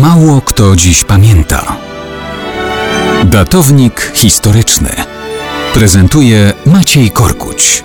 Mało kto dziś pamięta. Datownik historyczny prezentuje Maciej Korkuć.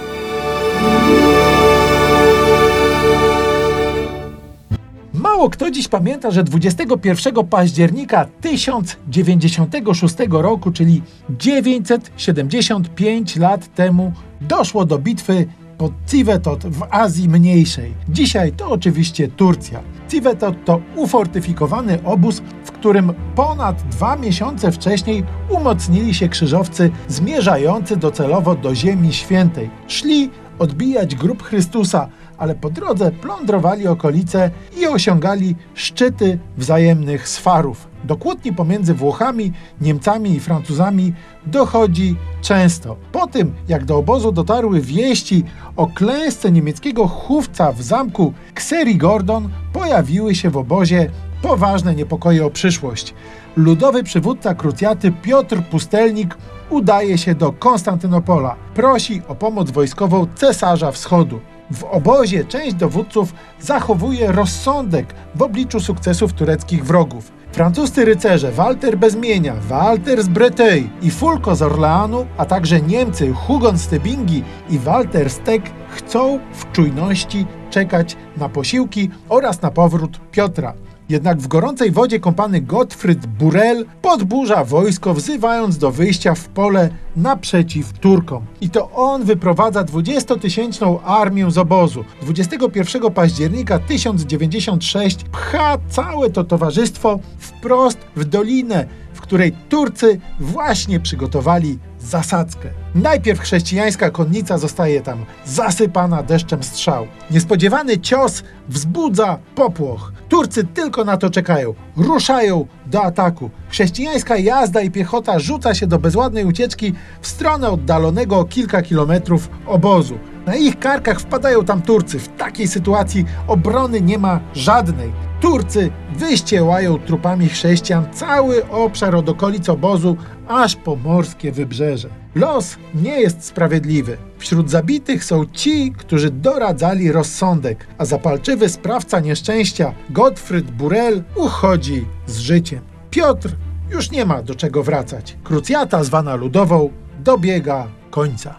Mało kto dziś pamięta, że 21 października 1096 roku, czyli 975 lat temu, doszło do bitwy pod Civetot w Azji Mniejszej. Dzisiaj to oczywiście Turcja. Civetot to ufortyfikowany obóz, w którym ponad dwa miesiące wcześniej umocnili się krzyżowcy zmierzający docelowo do Ziemi Świętej. Szli odbijać grób Chrystusa, ale po drodze plądrowali okolice i osiągali szczyty wzajemnych swarów. Do kłótni pomiędzy Włochami, Niemcami i Francuzami dochodzi często. Po tym, jak do obozu dotarły wieści o klęsce niemieckiego chówca w zamku Xeri Gordon, pojawiły się w obozie poważne niepokoje o przyszłość. Ludowy przywódca krucjaty Piotr Pustelnik udaje się do Konstantynopola. Prosi o pomoc wojskową cesarza wschodu. W obozie część dowódców zachowuje rozsądek w obliczu sukcesów tureckich wrogów. Francuscy rycerze Walter Bezmienia, Walter z Breteuil i Fulko z Orleanu, a także Niemcy Hugon z Tybingi i Walter Stek chcą w czujności czekać na posiłki oraz na powrót Piotra. Jednak w gorącej wodzie kąpany Gottfried Burel podburza wojsko, wzywając do wyjścia w pole naprzeciw Turkom. I to on wyprowadza 20-tysięczną armię z obozu. 21 października 1096 pcha całe to towarzystwo wprost w dolinę, w której Turcy właśnie przygotowali zasadzkę. Najpierw chrześcijańska konnica zostaje tam zasypana deszczem strzał. Niespodziewany cios wzbudza popłoch. Turcy tylko na to czekają. Ruszają do ataku. Chrześcijańska jazda i piechota rzuca się do bezładnej ucieczki w stronę oddalonego o kilka kilometrów obozu. Na ich karkach wpadają tam Turcy. W takiej sytuacji obrony nie ma żadnej. Turcy wyściełają trupami chrześcijan cały obszar od okolic obozu aż po morskie wybrzeże. Los nie jest sprawiedliwy. Wśród zabitych są ci, którzy doradzali rozsądek, a zapalczywy sprawca nieszczęścia, Gottfried Burel, uchodzi z życiem. Piotr już nie ma do czego wracać. Krucjata zwana ludową dobiega końca.